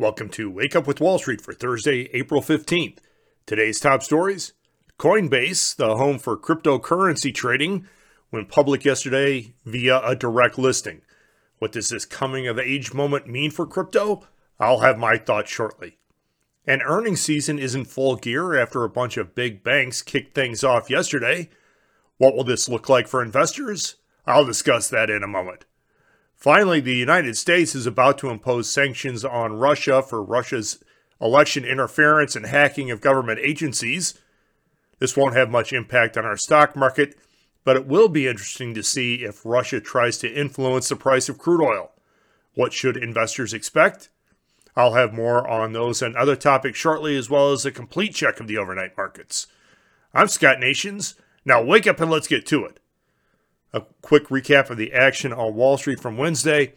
Welcome to Wake Up with Wall Street for Thursday, April 15th. Today's top stories Coinbase, the home for cryptocurrency trading, went public yesterday via a direct listing. What does this coming of age moment mean for crypto? I'll have my thoughts shortly. An earnings season is in full gear after a bunch of big banks kicked things off yesterday. What will this look like for investors? I'll discuss that in a moment. Finally, the United States is about to impose sanctions on Russia for Russia's election interference and hacking of government agencies. This won't have much impact on our stock market, but it will be interesting to see if Russia tries to influence the price of crude oil. What should investors expect? I'll have more on those and other topics shortly, as well as a complete check of the overnight markets. I'm Scott Nations. Now wake up and let's get to it. A quick recap of the action on Wall Street from Wednesday.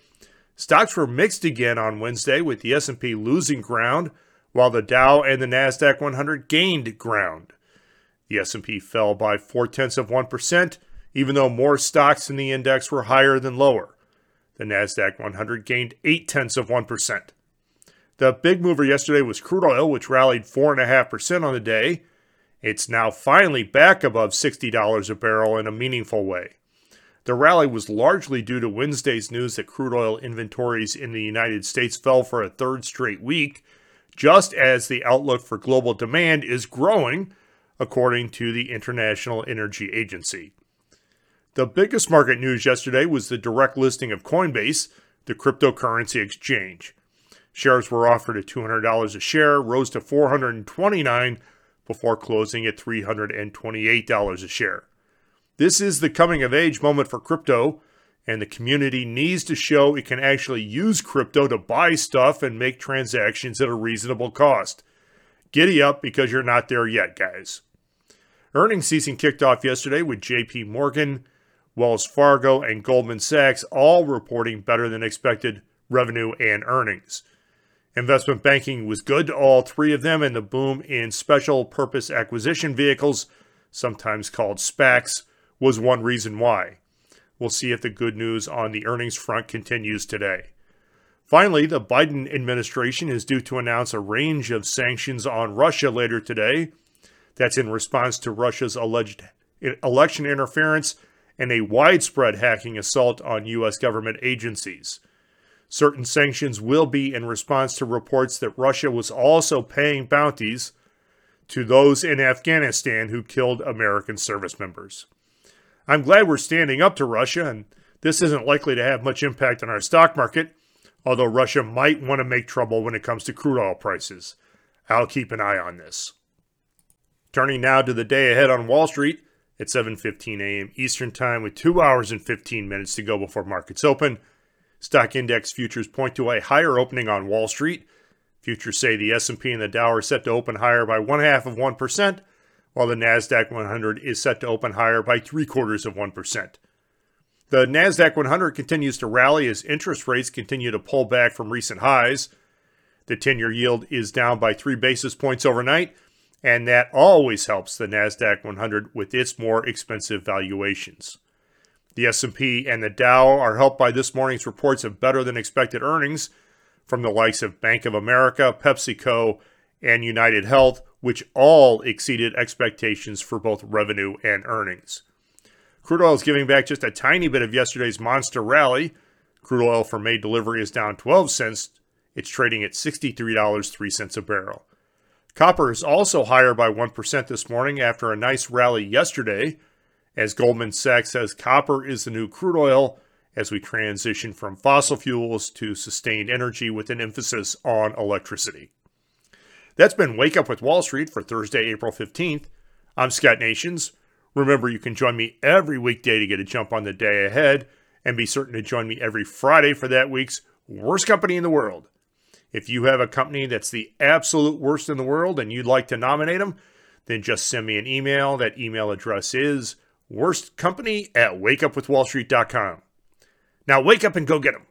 Stocks were mixed again on Wednesday with the S&P losing ground while the Dow and the Nasdaq 100 gained ground. The S&P fell by 4 tenths of 1%, even though more stocks in the index were higher than lower. The Nasdaq 100 gained 8 tenths of 1%. The big mover yesterday was crude oil, which rallied 4.5% on the day. It's now finally back above $60 a barrel in a meaningful way. The rally was largely due to Wednesday's news that crude oil inventories in the United States fell for a third straight week, just as the outlook for global demand is growing, according to the International Energy Agency. The biggest market news yesterday was the direct listing of Coinbase, the cryptocurrency exchange. Shares were offered at $200 a share, rose to 429 before closing at $328 a share. This is the coming of age moment for crypto, and the community needs to show it can actually use crypto to buy stuff and make transactions at a reasonable cost. Giddy up because you're not there yet, guys. Earnings season kicked off yesterday with JP Morgan, Wells Fargo, and Goldman Sachs all reporting better than expected revenue and earnings. Investment banking was good to all three of them, and the boom in special purpose acquisition vehicles, sometimes called SPACs, was one reason why. We'll see if the good news on the earnings front continues today. Finally, the Biden administration is due to announce a range of sanctions on Russia later today. That's in response to Russia's alleged election interference and a widespread hacking assault on U.S. government agencies. Certain sanctions will be in response to reports that Russia was also paying bounties to those in Afghanistan who killed American service members. I'm glad we're standing up to Russia, and this isn't likely to have much impact on our stock market, although Russia might want to make trouble when it comes to crude oil prices. I'll keep an eye on this. Turning now to the day ahead on Wall Street at 7:15 a.m. Eastern Time with 2 hours and 15 minutes to go before markets open. Stock index futures point to a higher opening on Wall Street. Futures say the S&P and the Dow are set to open higher by one half of 1%, while the NASDAQ 100 is set to open higher by three quarters of 1%. The NASDAQ 100 continues to rally as interest rates continue to pull back from recent highs. The 10 year yield is down by three basis points overnight, and that always helps the NASDAQ 100 with its more expensive valuations. The S&P and the Dow are helped by this morning's reports of better than expected earnings from the likes of Bank of America, PepsiCo, and United Health, which all exceeded expectations for both revenue and earnings. Crude oil is giving back just a tiny bit of yesterday's monster rally. Crude oil for May delivery is down 12 cents. It's trading at $63.03 a barrel. Copper is also higher by 1% this morning after a nice rally yesterday, as Goldman Sachs says copper is the new crude oil as we transition from fossil fuels to sustained energy with an emphasis on electricity. That's been Wake Up with Wall Street for Thursday, April 15th. I'm Scott Nations. Remember, you can join me every weekday to get a jump on the day ahead, and be certain to join me every Friday for that week's Worst Company in the World. If you have a company that's the absolute worst in the world and you'd like to nominate them, then just send me an email. That email address is worstcompany at wakeupwithwallstreet.com. Now wake up and go get them.